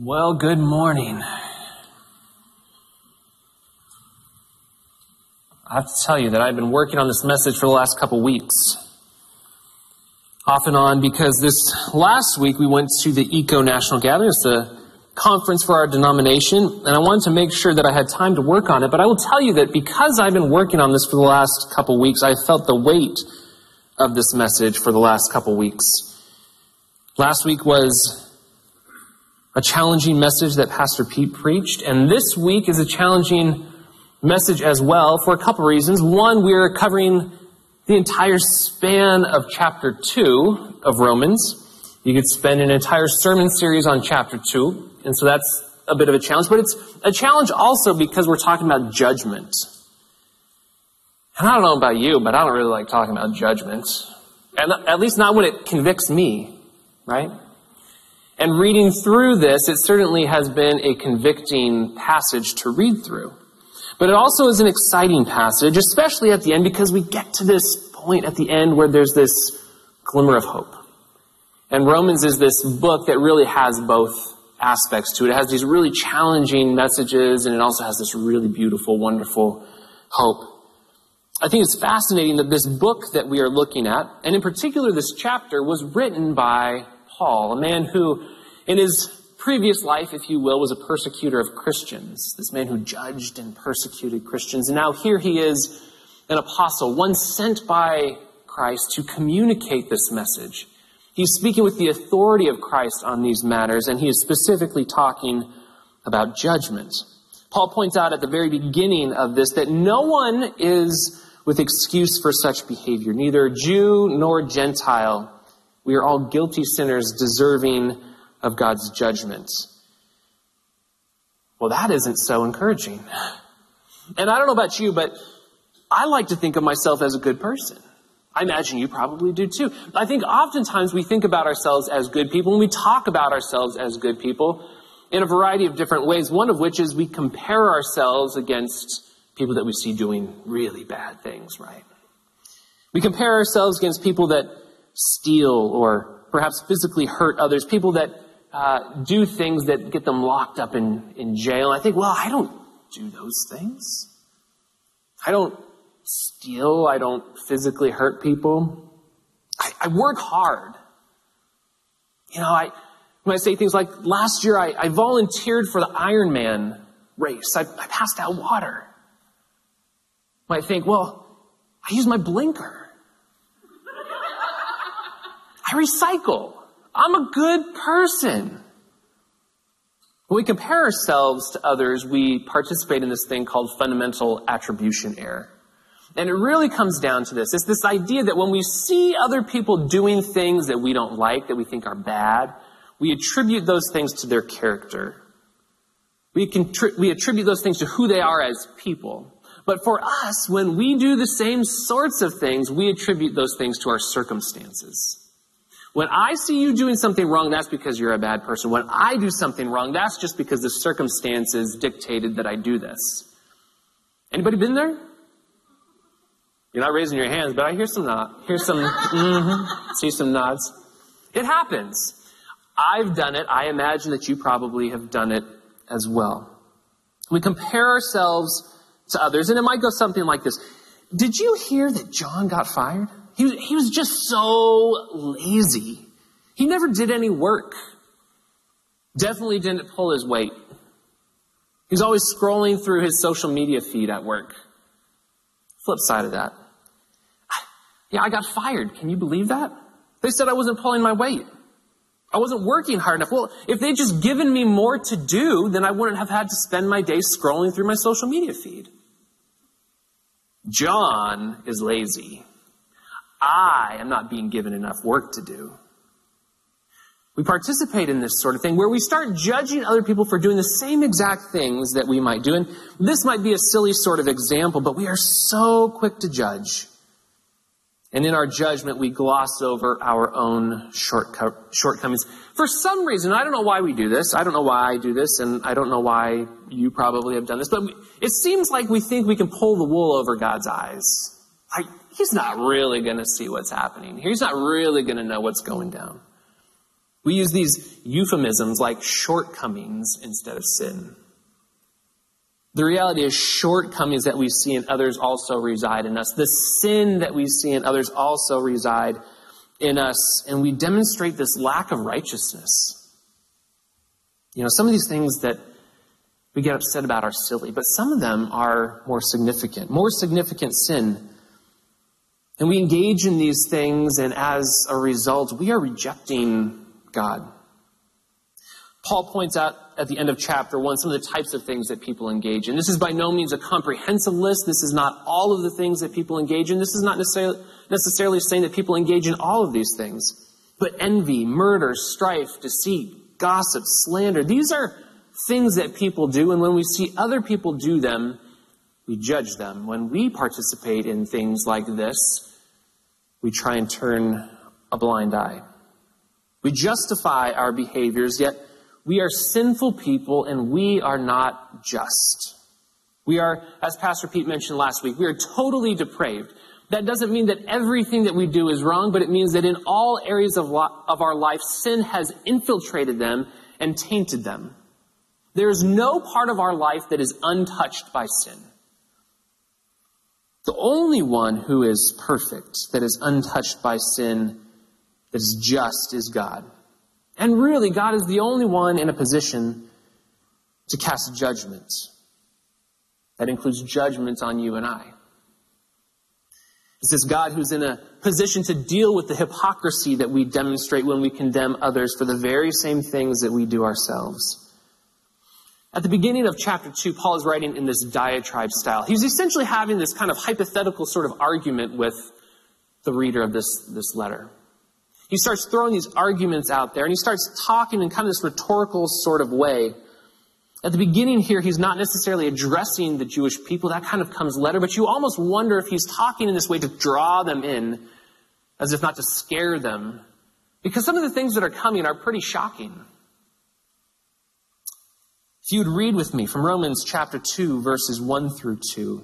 Well, good morning. I have to tell you that I've been working on this message for the last couple weeks. Off and on because this last week we went to the Eco National Gathering. It's the conference for our denomination, and I wanted to make sure that I had time to work on it. But I will tell you that because I've been working on this for the last couple weeks, I felt the weight of this message for the last couple weeks. Last week was a challenging message that Pastor Pete preached, and this week is a challenging message as well for a couple reasons. One, we're covering the entire span of chapter 2 of Romans. You could spend an entire sermon series on chapter 2, and so that's a bit of a challenge, but it's a challenge also because we're talking about judgment. And I don't know about you, but I don't really like talking about judgment. And at least not when it convicts me, right? And reading through this, it certainly has been a convicting passage to read through. But it also is an exciting passage, especially at the end, because we get to this point at the end where there's this glimmer of hope. And Romans is this book that really has both aspects to it. It has these really challenging messages, and it also has this really beautiful, wonderful hope. I think it's fascinating that this book that we are looking at, and in particular this chapter, was written by Paul, a man who, in his previous life, if you will, was a persecutor of Christians. This man who judged and persecuted Christians. And now here he is, an apostle, one sent by Christ to communicate this message. He's speaking with the authority of Christ on these matters, and he is specifically talking about judgment. Paul points out at the very beginning of this that no one is with excuse for such behavior, neither Jew nor Gentile. We are all guilty sinners deserving of God's judgment. Well, that isn't so encouraging. And I don't know about you, but I like to think of myself as a good person. I imagine you probably do too. I think oftentimes we think about ourselves as good people and we talk about ourselves as good people in a variety of different ways, one of which is we compare ourselves against people that we see doing really bad things, right? We compare ourselves against people that steal or perhaps physically hurt others, people that uh, do things that get them locked up in, in jail. I think, well, I don't do those things. I don't steal. I don't physically hurt people. I, I work hard. You know, I, I say things like, last year I, I volunteered for the Ironman race. I, I passed out water might think, well, I use my blinker. I recycle. I'm a good person. When we compare ourselves to others, we participate in this thing called fundamental attribution error. And it really comes down to this. It's this idea that when we see other people doing things that we don't like, that we think are bad, we attribute those things to their character. We, contri- we attribute those things to who they are as people. But for us, when we do the same sorts of things, we attribute those things to our circumstances. When I see you doing something wrong, that's because you're a bad person. When I do something wrong, that's just because the circumstances dictated that I do this. Anybody been there? You're not raising your hands, but I hear some nod. Hear some, mm-hmm, see some nods. It happens. I've done it. I imagine that you probably have done it as well. We compare ourselves to others. And it might go something like this. Did you hear that John got fired? He, he was just so lazy. He never did any work. Definitely didn't pull his weight. He's always scrolling through his social media feed at work. Flip side of that. Yeah, I got fired. Can you believe that? They said I wasn't pulling my weight. I wasn't working hard enough. Well, if they'd just given me more to do, then I wouldn't have had to spend my day scrolling through my social media feed. John is lazy. I am not being given enough work to do. We participate in this sort of thing where we start judging other people for doing the same exact things that we might do. And this might be a silly sort of example, but we are so quick to judge. And in our judgment, we gloss over our own shortcomings. For some reason, I don't know why we do this. I don't know why I do this, and I don't know why you probably have done this, but it seems like we think we can pull the wool over God's eyes. Like, He's not really going to see what's happening. He's not really going to know what's going down. We use these euphemisms like shortcomings instead of sin. The reality is, shortcomings that we see in others also reside in us. The sin that we see in others also reside in us, and we demonstrate this lack of righteousness. You know, some of these things that we get upset about are silly, but some of them are more significant, more significant sin. And we engage in these things, and as a result, we are rejecting God. Paul points out at the end of chapter one some of the types of things that people engage in. This is by no means a comprehensive list. This is not all of the things that people engage in. This is not necessarily, necessarily saying that people engage in all of these things. But envy, murder, strife, deceit, gossip, slander, these are things that people do. And when we see other people do them, we judge them. When we participate in things like this, we try and turn a blind eye. We justify our behaviors, yet we are sinful people and we are not just. We are, as Pastor Pete mentioned last week, we are totally depraved. That doesn't mean that everything that we do is wrong, but it means that in all areas of, lo- of our life, sin has infiltrated them and tainted them. There is no part of our life that is untouched by sin. The only one who is perfect, that is untouched by sin, that is just, is God. And really, God is the only one in a position to cast judgment. That includes judgment on you and I. It's this God who's in a position to deal with the hypocrisy that we demonstrate when we condemn others for the very same things that we do ourselves. At the beginning of chapter 2, Paul is writing in this diatribe style. He's essentially having this kind of hypothetical sort of argument with the reader of this, this letter. He starts throwing these arguments out there and he starts talking in kind of this rhetorical sort of way. At the beginning here, he's not necessarily addressing the Jewish people. That kind of comes later, but you almost wonder if he's talking in this way to draw them in, as if not to scare them. Because some of the things that are coming are pretty shocking. If you would read with me from Romans chapter 2, verses 1 through 2.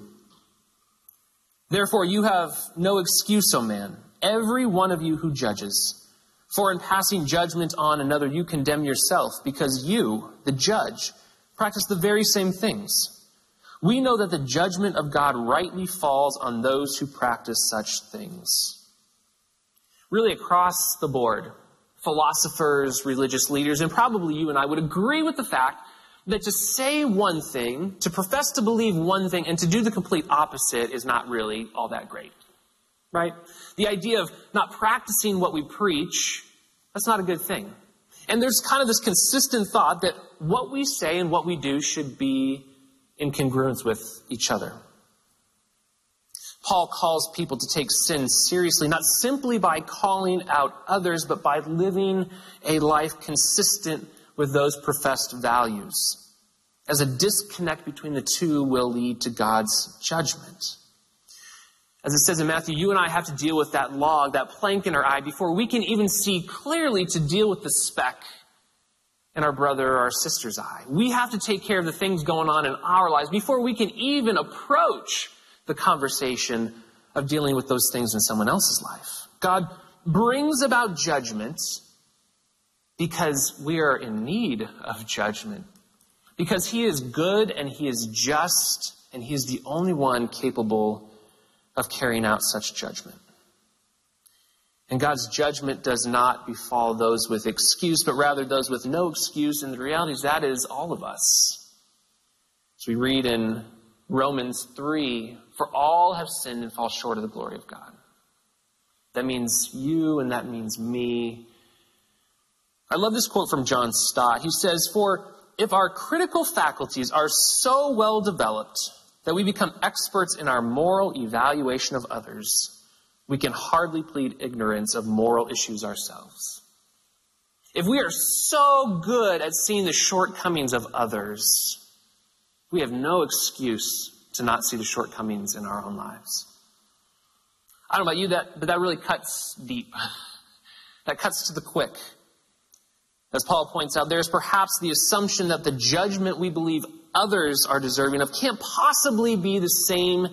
Therefore, you have no excuse, O man every one of you who judges. For in passing judgment on another, you condemn yourself, because you, the judge, practice the very same things. We know that the judgment of God rightly falls on those who practice such things. Really, across the board, philosophers, religious leaders, and probably you and I would agree with the fact that to say one thing, to profess to believe one thing, and to do the complete opposite is not really all that great right? The idea of not practicing what we preach, that's not a good thing. And there's kind of this consistent thought that what we say and what we do should be in congruence with each other. Paul calls people to take sin seriously, not simply by calling out others, but by living a life consistent with those professed values. As a disconnect between the two will lead to God's judgment. As it says in Matthew, you and I have to deal with that log, that plank in our eye, before we can even see clearly to deal with the speck in our brother or our sister's eye. We have to take care of the things going on in our lives before we can even approach the conversation of dealing with those things in someone else's life. God brings about judgment because we are in need of judgment. Because He is good and He is just and He is the only one capable of carrying out such judgment. And God's judgment does not befall those with excuse, but rather those with no excuse. And the reality is that is all of us. As we read in Romans 3, for all have sinned and fall short of the glory of God. That means you and that means me. I love this quote from John Stott. He says, For if our critical faculties are so well developed that we become experts in our moral evaluation of others, we can hardly plead ignorance of moral issues ourselves. If we are so good at seeing the shortcomings of others, we have no excuse to not see the shortcomings in our own lives. I don't know about you, that, but that really cuts deep. that cuts to the quick. As Paul points out, there's perhaps the assumption that the judgment we believe others are deserving of can't possibly be the same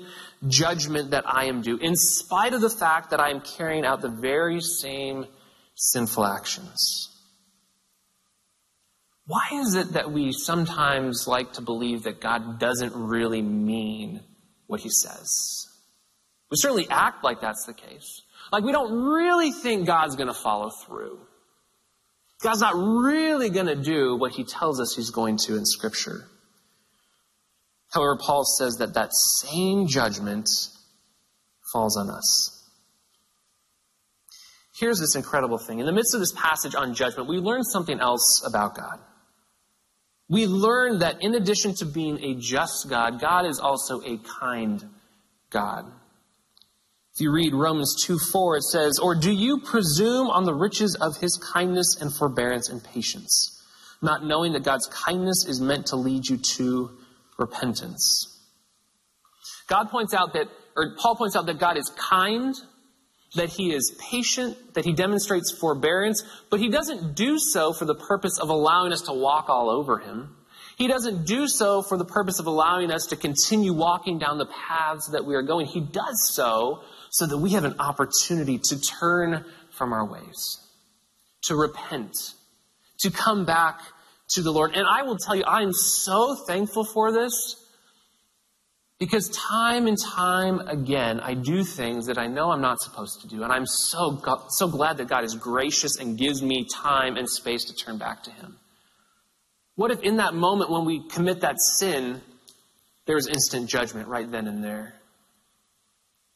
judgment that I am due, in spite of the fact that I am carrying out the very same sinful actions. why is it that we sometimes like to believe that God doesn't really mean what he says? We certainly act like that's the case. Like we don't really think God's going to follow through. God's not really going to do what he tells us he's going to in Scripture. However, Paul says that that same judgment falls on us. Here's this incredible thing. In the midst of this passage on judgment, we learn something else about God. We learn that in addition to being a just God, God is also a kind God. If you read Romans 2 4, it says, Or do you presume on the riches of his kindness and forbearance and patience, not knowing that God's kindness is meant to lead you to repentance? God points out that, or Paul points out that God is kind, that he is patient, that he demonstrates forbearance, but he doesn't do so for the purpose of allowing us to walk all over him. He doesn't do so for the purpose of allowing us to continue walking down the paths that we are going. He does so so that we have an opportunity to turn from our ways, to repent, to come back to the Lord. And I will tell you, I am so thankful for this because time and time again, I do things that I know I'm not supposed to do. And I'm so, so glad that God is gracious and gives me time and space to turn back to Him. What if in that moment when we commit that sin, there's instant judgment right then and there?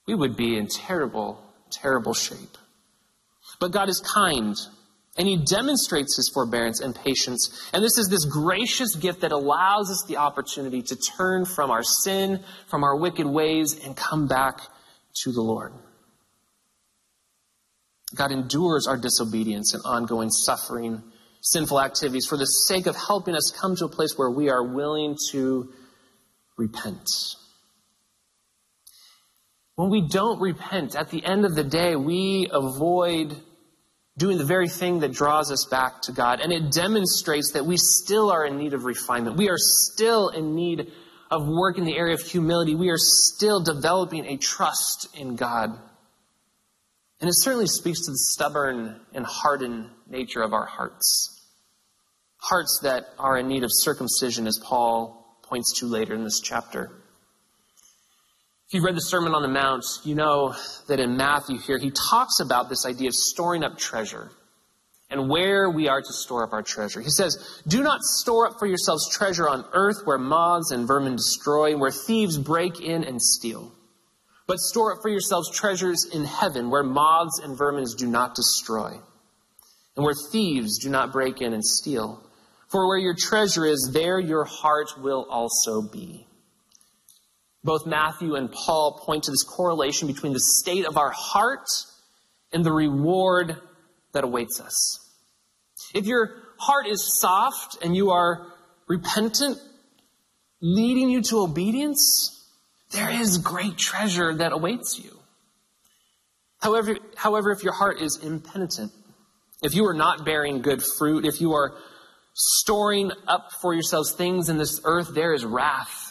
We would be in terrible, terrible shape. But God is kind, and He demonstrates His forbearance and patience. And this is this gracious gift that allows us the opportunity to turn from our sin, from our wicked ways, and come back to the Lord. God endures our disobedience and ongoing suffering sinful activities for the sake of helping us come to a place where we are willing to repent. When we don't repent, at the end of the day, we avoid doing the very thing that draws us back to God. And it demonstrates that we still are in need of refinement. We are still in need of work in the area of humility. We are still developing a trust in God. And it certainly speaks to the stubborn and hardened nature of our hearts hearts that are in need of circumcision, as Paul points to later in this chapter. If you've read the Sermon on the Mount, you know that in Matthew here, he talks about this idea of storing up treasure and where we are to store up our treasure. He says, Do not store up for yourselves treasure on earth where moths and vermin destroy, where thieves break in and steal. But store up for yourselves treasures in heaven where moths and vermin do not destroy, and where thieves do not break in and steal. For where your treasure is, there your heart will also be. Both Matthew and Paul point to this correlation between the state of our heart and the reward that awaits us. If your heart is soft and you are repentant, leading you to obedience, there is great treasure that awaits you. However, however, if your heart is impenitent, if you are not bearing good fruit, if you are storing up for yourselves things in this earth, there is wrath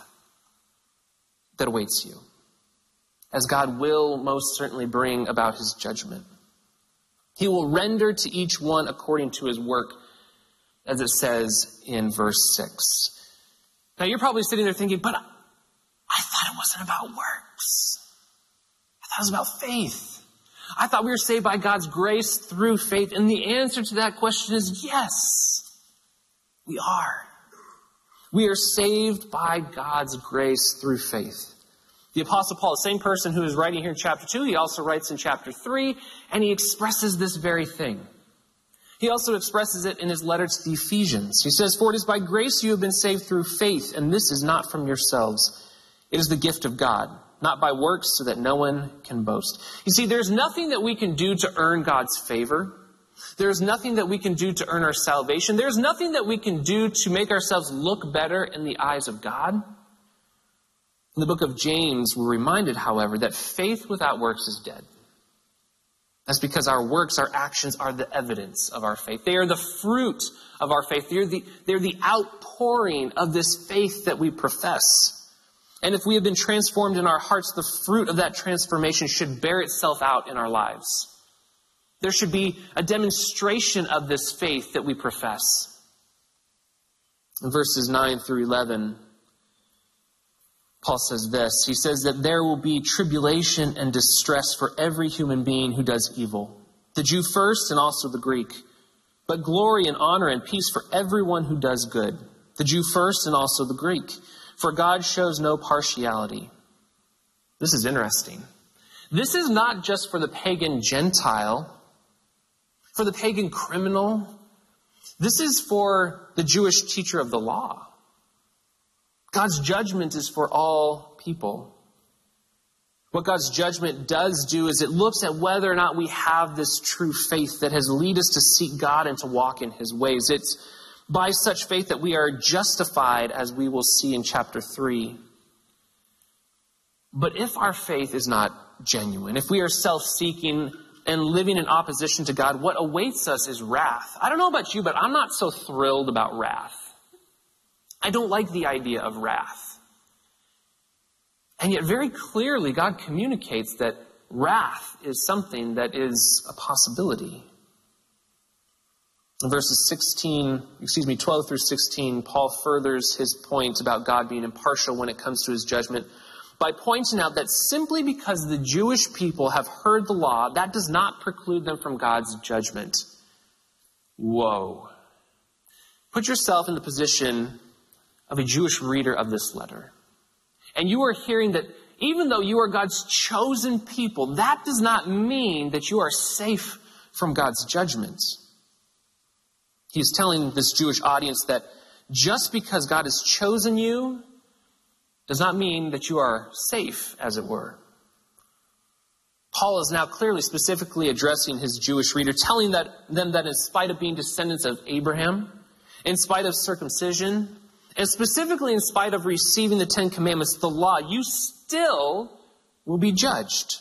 that awaits you, as God will most certainly bring about his judgment. He will render to each one according to his work, as it says in verse 6. Now you're probably sitting there thinking, but I thought it wasn't about works. I thought it was about faith. I thought we were saved by God's grace through faith. And the answer to that question is yes. We are. We are saved by God's grace through faith. The Apostle Paul, the same person who is writing here in chapter 2, he also writes in chapter 3, and he expresses this very thing. He also expresses it in his letter to the Ephesians. He says, For it is by grace you have been saved through faith, and this is not from yourselves. It is the gift of God, not by works, so that no one can boast. You see, there's nothing that we can do to earn God's favor. There's nothing that we can do to earn our salvation. There's nothing that we can do to make ourselves look better in the eyes of God. In the book of James, we're reminded, however, that faith without works is dead. That's because our works, our actions are the evidence of our faith. They are the fruit of our faith. They're the, they're the outpouring of this faith that we profess. And if we have been transformed in our hearts, the fruit of that transformation should bear itself out in our lives. There should be a demonstration of this faith that we profess. In verses 9 through 11, Paul says this He says that there will be tribulation and distress for every human being who does evil, the Jew first and also the Greek, but glory and honor and peace for everyone who does good, the Jew first and also the Greek, for God shows no partiality. This is interesting. This is not just for the pagan Gentile, for the pagan criminal. This is for the Jewish teacher of the law. God's judgment is for all people. What God's judgment does do is it looks at whether or not we have this true faith that has led us to seek God and to walk in His ways. It's by such faith that we are justified, as we will see in chapter 3. But if our faith is not genuine, if we are self seeking and living in opposition to God, what awaits us is wrath. I don't know about you, but I'm not so thrilled about wrath. I don't like the idea of wrath. And yet, very clearly, God communicates that wrath is something that is a possibility. In verses 16, excuse me, 12 through 16, Paul furthers his point about God being impartial when it comes to his judgment by pointing out that simply because the Jewish people have heard the law, that does not preclude them from God's judgment. Whoa. Put yourself in the position of a Jewish reader of this letter. And you are hearing that even though you are God's chosen people, that does not mean that you are safe from God's judgment. He's telling this Jewish audience that just because God has chosen you does not mean that you are safe, as it were. Paul is now clearly specifically addressing his Jewish reader, telling that, them that in spite of being descendants of Abraham, in spite of circumcision, and specifically in spite of receiving the Ten Commandments, the law, you still will be judged.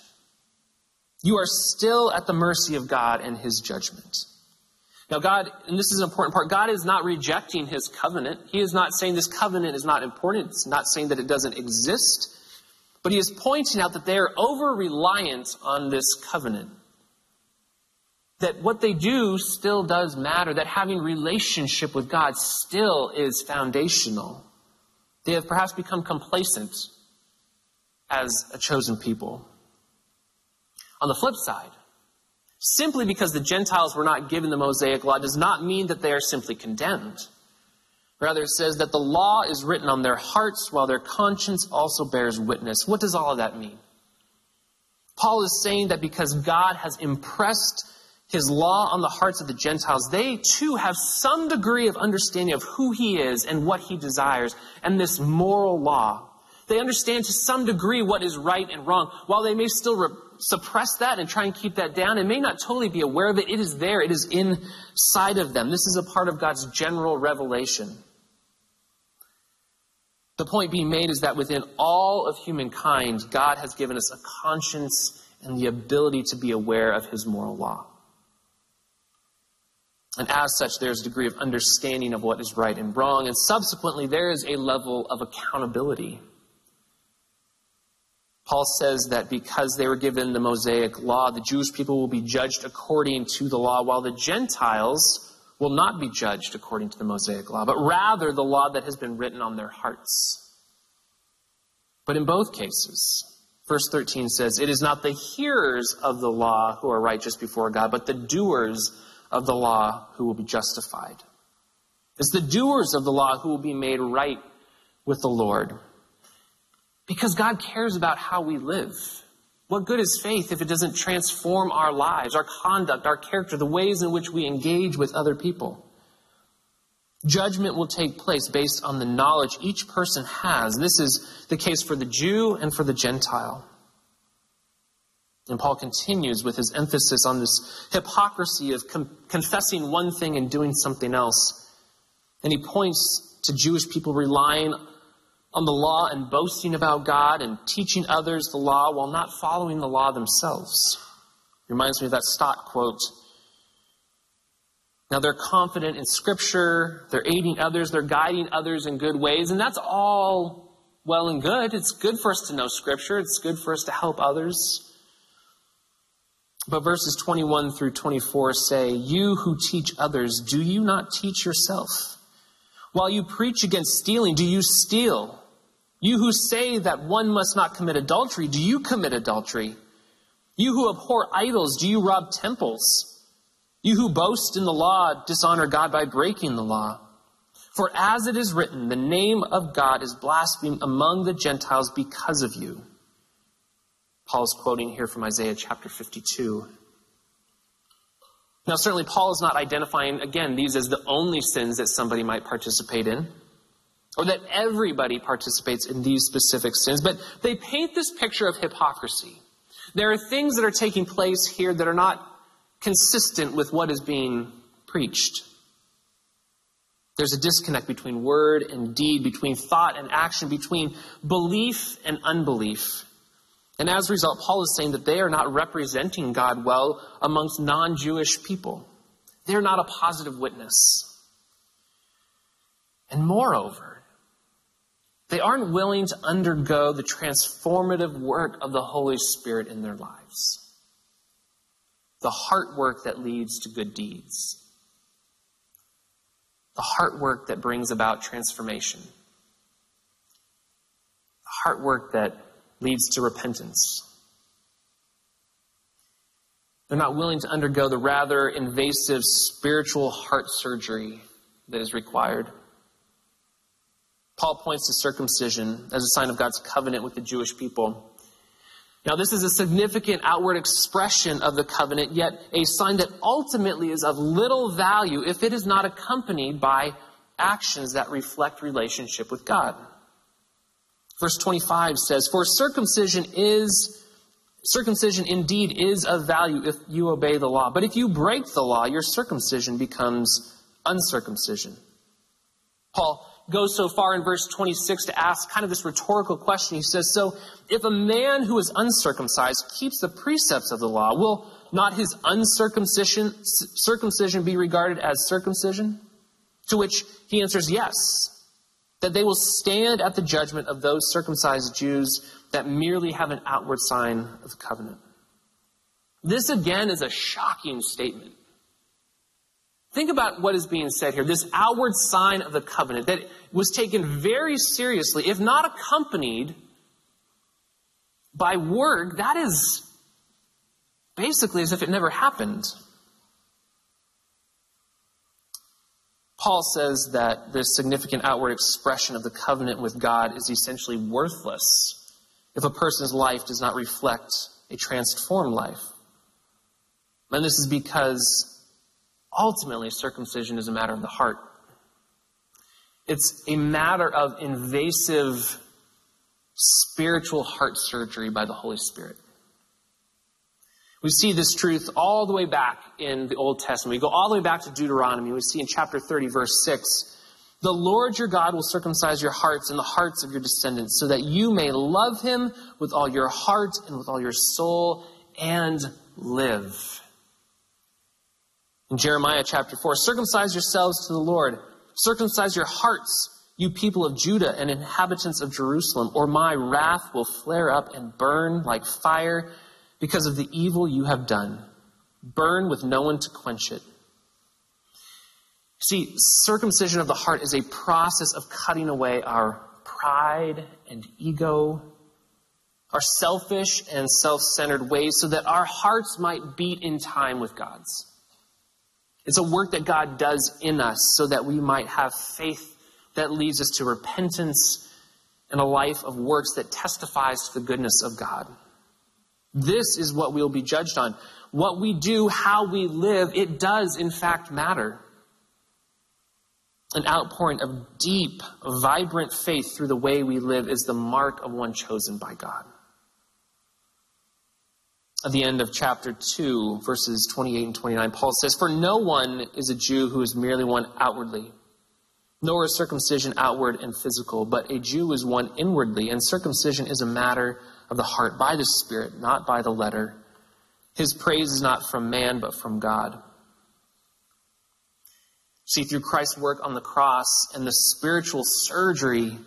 You are still at the mercy of God and His judgment. Now, God, and this is an important part, God is not rejecting His covenant. He is not saying this covenant is not important. It's not saying that it doesn't exist. But He is pointing out that they are over reliant on this covenant that what they do still does matter, that having relationship with God still is foundational. They have perhaps become complacent as a chosen people. On the flip side, simply because the Gentiles were not given the Mosaic law does not mean that they are simply condemned. Rather, it says that the law is written on their hearts while their conscience also bears witness. What does all of that mean? Paul is saying that because God has impressed his law on the hearts of the Gentiles, they too have some degree of understanding of who he is and what he desires and this moral law. They understand to some degree what is right and wrong. While they may still re- suppress that and try and keep that down and may not totally be aware of it, it is there. It is inside of them. This is a part of God's general revelation. The point being made is that within all of humankind, God has given us a conscience and the ability to be aware of his moral law. And as such, there's a degree of understanding of what is right and wrong. And subsequently, there is a level of accountability. Paul says that because they were given the Mosaic law, the Jewish people will be judged according to the law, while the Gentiles will not be judged according to the Mosaic law, but rather the law that has been written on their hearts. But in both cases, verse 13 says, It is not the hearers of the law who are righteous before God, but the doers of the law who will be justified. It's the doers of the law who will be made right with the Lord. Because God cares about how we live. What good is faith if it doesn't transform our lives, our conduct, our character, the ways in which we engage with other people? Judgment will take place based on the knowledge each person has. This is the case for the Jew and for the Gentile. And Paul continues with his emphasis on this hypocrisy of com- confessing one thing and doing something else. And he points to Jewish people relying on the law and boasting about God and teaching others the law while not following the law themselves. Reminds me of that Stott quote. Now they're confident in Scripture, they're aiding others, they're guiding others in good ways, and that's all well and good. It's good for us to know Scripture, it's good for us to help others. But verses 21 through 24 say, You who teach others, do you not teach yourself? While you preach against stealing, do you steal? You who say that one must not commit adultery, do you commit adultery? You who abhor idols, do you rob temples? You who boast in the law, dishonor God by breaking the law. For as it is written, the name of God is blasphemed among the Gentiles because of you. Paul is quoting here from Isaiah chapter 52. Now, certainly, Paul is not identifying, again, these as the only sins that somebody might participate in, or that everybody participates in these specific sins, but they paint this picture of hypocrisy. There are things that are taking place here that are not consistent with what is being preached. There's a disconnect between word and deed, between thought and action, between belief and unbelief. And as a result, Paul is saying that they are not representing God well amongst non Jewish people. They're not a positive witness. And moreover, they aren't willing to undergo the transformative work of the Holy Spirit in their lives. The heart work that leads to good deeds. The heart work that brings about transformation. The heart work that leads to repentance. They're not willing to undergo the rather invasive spiritual heart surgery that is required. Paul points to circumcision as a sign of God's covenant with the Jewish people. Now, this is a significant outward expression of the covenant, yet a sign that ultimately is of little value if it is not accompanied by actions that reflect relationship with God. Verse 25 says, For circumcision is, circumcision indeed is of value if you obey the law. But if you break the law, your circumcision becomes uncircumcision. Paul goes so far in verse 26 to ask kind of this rhetorical question. He says, So if a man who is uncircumcised keeps the precepts of the law, will not his uncircumcision circumcision be regarded as circumcision? To which he answers, Yes that they will stand at the judgment of those circumcised Jews that merely have an outward sign of the covenant. This again is a shocking statement. Think about what is being said here. This outward sign of the covenant that was taken very seriously, if not accompanied by work, that is basically as if it never happened. Paul says that this significant outward expression of the covenant with God is essentially worthless if a person's life does not reflect a transformed life. And this is because ultimately circumcision is a matter of the heart. It's a matter of invasive spiritual heart surgery by the Holy Spirit. We see this truth all the way back in the Old Testament. We go all the way back to Deuteronomy. We see in chapter 30, verse 6 The Lord your God will circumcise your hearts and the hearts of your descendants, so that you may love him with all your heart and with all your soul and live. In Jeremiah chapter 4, circumcise yourselves to the Lord, circumcise your hearts, you people of Judah and inhabitants of Jerusalem, or my wrath will flare up and burn like fire because of the evil you have done. Burn with no one to quench it. See, circumcision of the heart is a process of cutting away our pride and ego, our selfish and self centered ways, so that our hearts might beat in time with God's. It's a work that God does in us so that we might have faith that leads us to repentance and a life of works that testifies to the goodness of God. This is what we'll be judged on. What we do, how we live, it does in fact matter. An outpouring of deep, vibrant faith through the way we live is the mark of one chosen by God. At the end of chapter 2, verses 28 and 29, Paul says, For no one is a Jew who is merely one outwardly, nor is circumcision outward and physical, but a Jew is one inwardly, and circumcision is a matter of the heart by the Spirit, not by the letter. His praise is not from man, but from God. See, through Christ's work on the cross and the spiritual surgery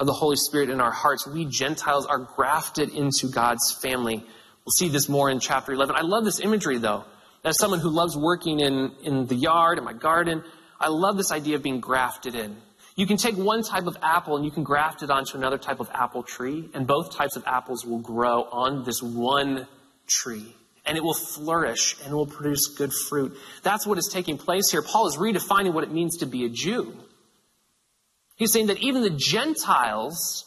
of the Holy Spirit in our hearts, we Gentiles are grafted into God's family. We'll see this more in chapter 11. I love this imagery, though. As someone who loves working in, in the yard, in my garden, I love this idea of being grafted in. You can take one type of apple and you can graft it onto another type of apple tree, and both types of apples will grow on this one tree. And it will flourish and it will produce good fruit. That's what is taking place here. Paul is redefining what it means to be a Jew. He's saying that even the Gentiles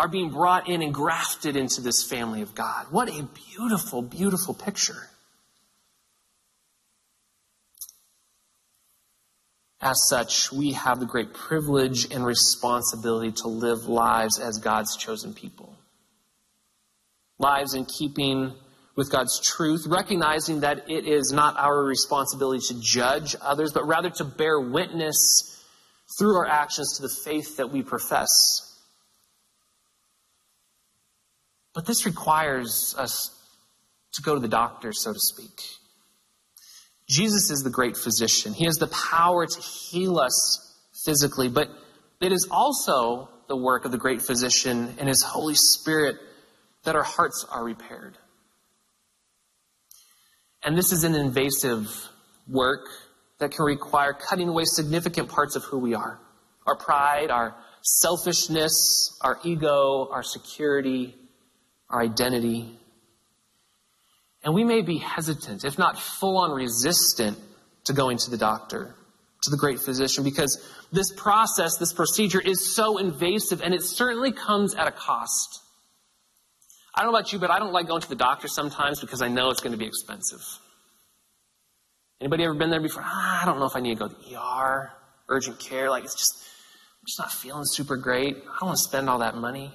are being brought in and grafted into this family of God. What a beautiful, beautiful picture. As such, we have the great privilege and responsibility to live lives as God's chosen people. Lives in keeping with God's truth, recognizing that it is not our responsibility to judge others, but rather to bear witness through our actions to the faith that we profess. But this requires us to go to the doctor, so to speak. Jesus is the great physician. He has the power to heal us physically, but it is also the work of the great physician and his Holy Spirit that our hearts are repaired. And this is an invasive work that can require cutting away significant parts of who we are our pride, our selfishness, our ego, our security, our identity. And we may be hesitant, if not full on resistant, to going to the doctor, to the great physician, because this process, this procedure is so invasive and it certainly comes at a cost. I don't know about you, but I don't like going to the doctor sometimes because I know it's going to be expensive. Anybody ever been there before? Ah, I don't know if I need to go to the ER, urgent care. Like it's just, I'm just not feeling super great. I don't want to spend all that money.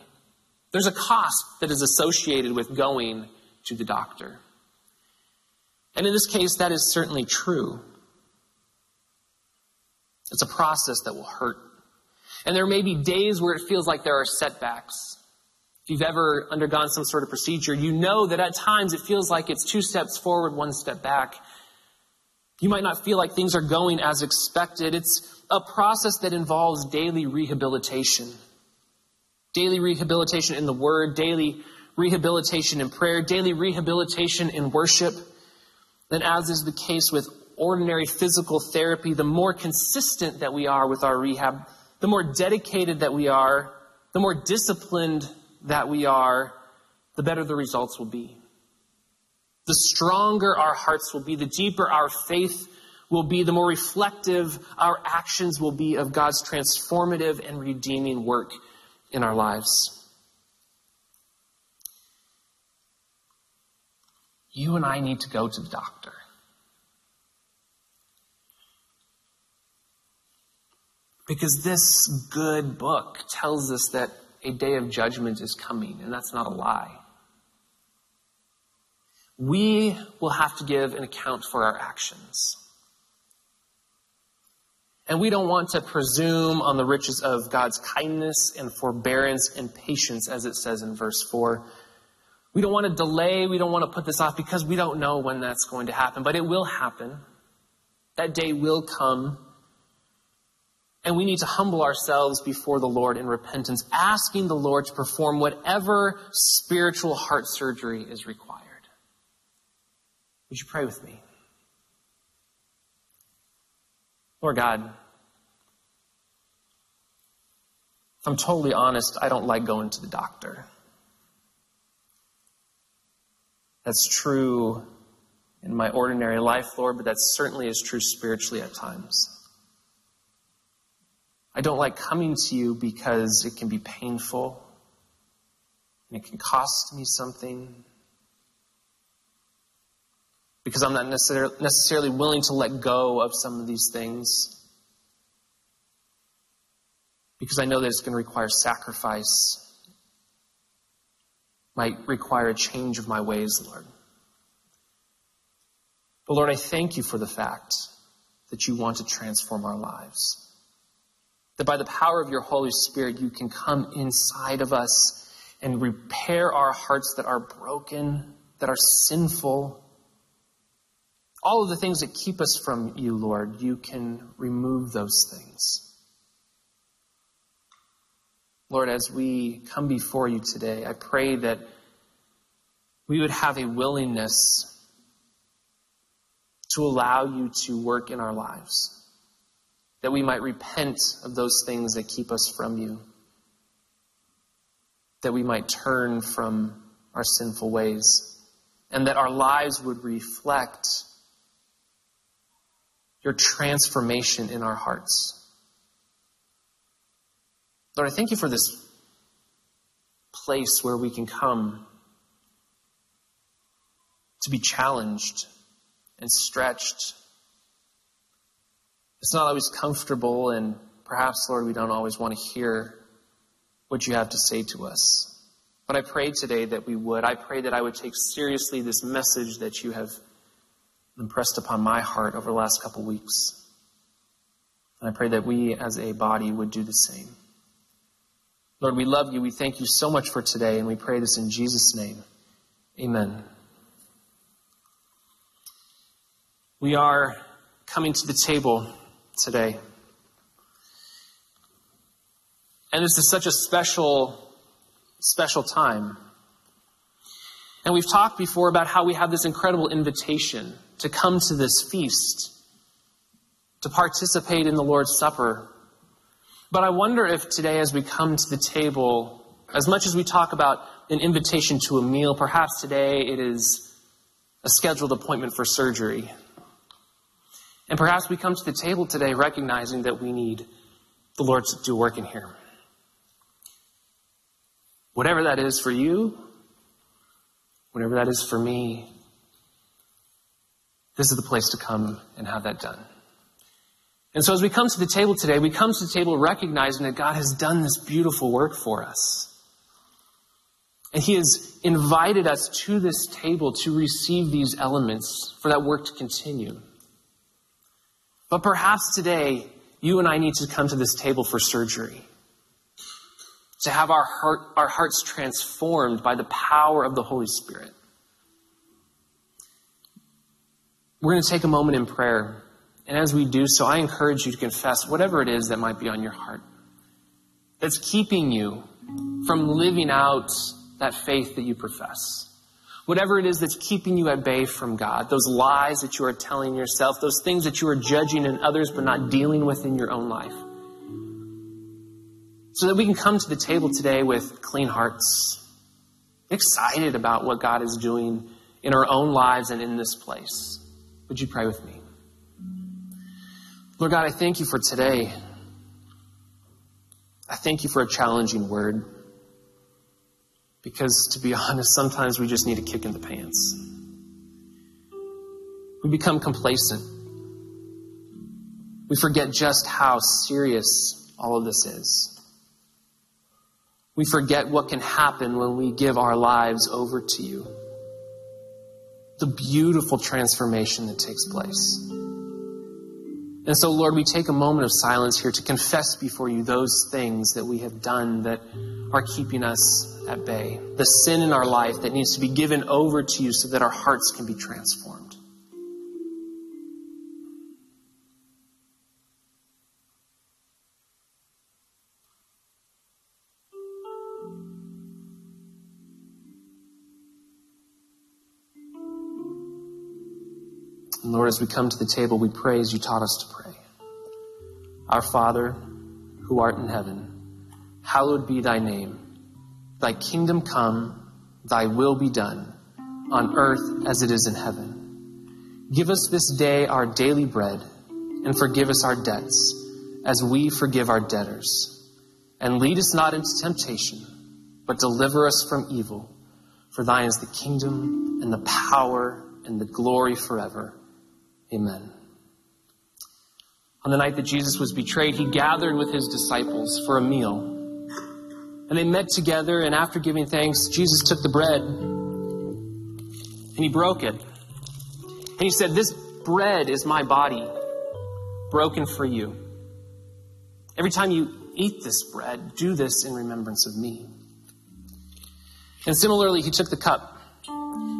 There's a cost that is associated with going to the doctor. And in this case, that is certainly true. It's a process that will hurt. And there may be days where it feels like there are setbacks. If you've ever undergone some sort of procedure, you know that at times it feels like it's two steps forward, one step back. You might not feel like things are going as expected. It's a process that involves daily rehabilitation daily rehabilitation in the Word, daily rehabilitation in prayer, daily rehabilitation in worship. Then, as is the case with ordinary physical therapy, the more consistent that we are with our rehab, the more dedicated that we are, the more disciplined that we are, the better the results will be. The stronger our hearts will be, the deeper our faith will be, the more reflective our actions will be of God's transformative and redeeming work in our lives. You and I need to go to the doctor. Because this good book tells us that a day of judgment is coming, and that's not a lie. We will have to give an account for our actions. And we don't want to presume on the riches of God's kindness and forbearance and patience, as it says in verse 4. We don't want to delay, we don't want to put this off because we don't know when that's going to happen, but it will happen. That day will come. And we need to humble ourselves before the Lord in repentance, asking the Lord to perform whatever spiritual heart surgery is required. Would you pray with me? Lord God, I'm totally honest, I don't like going to the doctor. That's true in my ordinary life, Lord, but that certainly is true spiritually at times. I don't like coming to you because it can be painful and it can cost me something because I'm not necessarily willing to let go of some of these things. Because I know that it's going to require sacrifice, might require a change of my ways, Lord. But Lord, I thank you for the fact that you want to transform our lives. That by the power of your Holy Spirit, you can come inside of us and repair our hearts that are broken, that are sinful, all of the things that keep us from you, Lord, you can remove those things. Lord, as we come before you today, I pray that we would have a willingness to allow you to work in our lives. that we might repent of those things that keep us from you, that we might turn from our sinful ways, and that our lives would reflect your transformation in our hearts. Lord, I thank you for this place where we can come to be challenged and stretched. It's not always comfortable, and perhaps, Lord, we don't always want to hear what you have to say to us. But I pray today that we would. I pray that I would take seriously this message that you have impressed upon my heart over the last couple weeks. And I pray that we as a body would do the same. Lord, we love you. We thank you so much for today, and we pray this in Jesus' name. Amen. We are coming to the table today. And this is such a special, special time. And we've talked before about how we have this incredible invitation to come to this feast, to participate in the Lord's Supper. But I wonder if today, as we come to the table, as much as we talk about an invitation to a meal, perhaps today it is a scheduled appointment for surgery. And perhaps we come to the table today recognizing that we need the Lord to do work in here. Whatever that is for you, whatever that is for me, this is the place to come and have that done. And so as we come to the table today, we come to the table recognizing that God has done this beautiful work for us. And He has invited us to this table to receive these elements for that work to continue. But perhaps today, you and I need to come to this table for surgery. To have our, heart, our hearts transformed by the power of the Holy Spirit. We're going to take a moment in prayer. And as we do so, I encourage you to confess whatever it is that might be on your heart that's keeping you from living out that faith that you profess. Whatever it is that's keeping you at bay from God, those lies that you are telling yourself, those things that you are judging in others but not dealing with in your own life. So that we can come to the table today with clean hearts, excited about what God is doing in our own lives and in this place. Would you pray with me? Lord God, I thank you for today. I thank you for a challenging word. Because to be honest, sometimes we just need a kick in the pants. We become complacent. We forget just how serious all of this is. We forget what can happen when we give our lives over to you the beautiful transformation that takes place. And so, Lord, we take a moment of silence here to confess before you those things that we have done that are keeping us at bay, the sin in our life that needs to be given over to you so that our hearts can be transformed. Lord, as we come to the table, we pray as you taught us to pray. Our Father, who art in heaven, hallowed be thy name. Thy kingdom come, thy will be done, on earth as it is in heaven. Give us this day our daily bread, and forgive us our debts, as we forgive our debtors. And lead us not into temptation, but deliver us from evil. For thine is the kingdom, and the power, and the glory forever. Amen. On the night that Jesus was betrayed, he gathered with his disciples for a meal. And they met together, and after giving thanks, Jesus took the bread and he broke it. And he said, This bread is my body, broken for you. Every time you eat this bread, do this in remembrance of me. And similarly, he took the cup.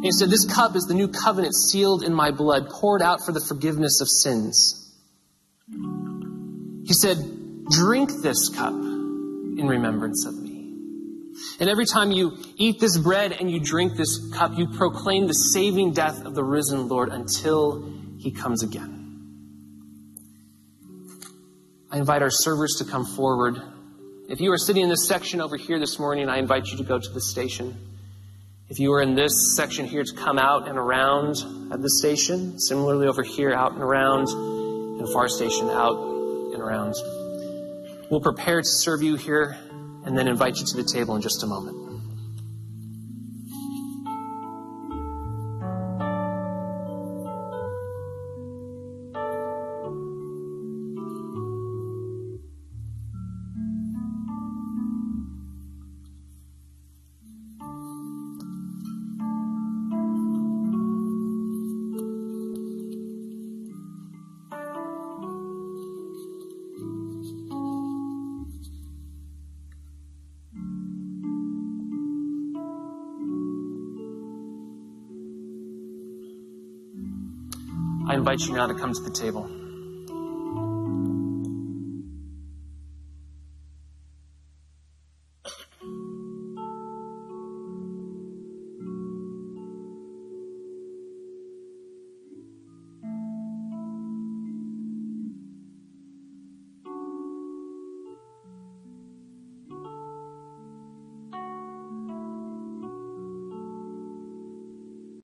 He said, This cup is the new covenant sealed in my blood, poured out for the forgiveness of sins. He said, Drink this cup in remembrance of me. And every time you eat this bread and you drink this cup, you proclaim the saving death of the risen Lord until he comes again. I invite our servers to come forward. If you are sitting in this section over here this morning, I invite you to go to the station. If you are in this section here, to come out and around at the station. Similarly, over here, out and around, and far station, out and around. We'll prepare to serve you here and then invite you to the table in just a moment. Invite you now to come to the table.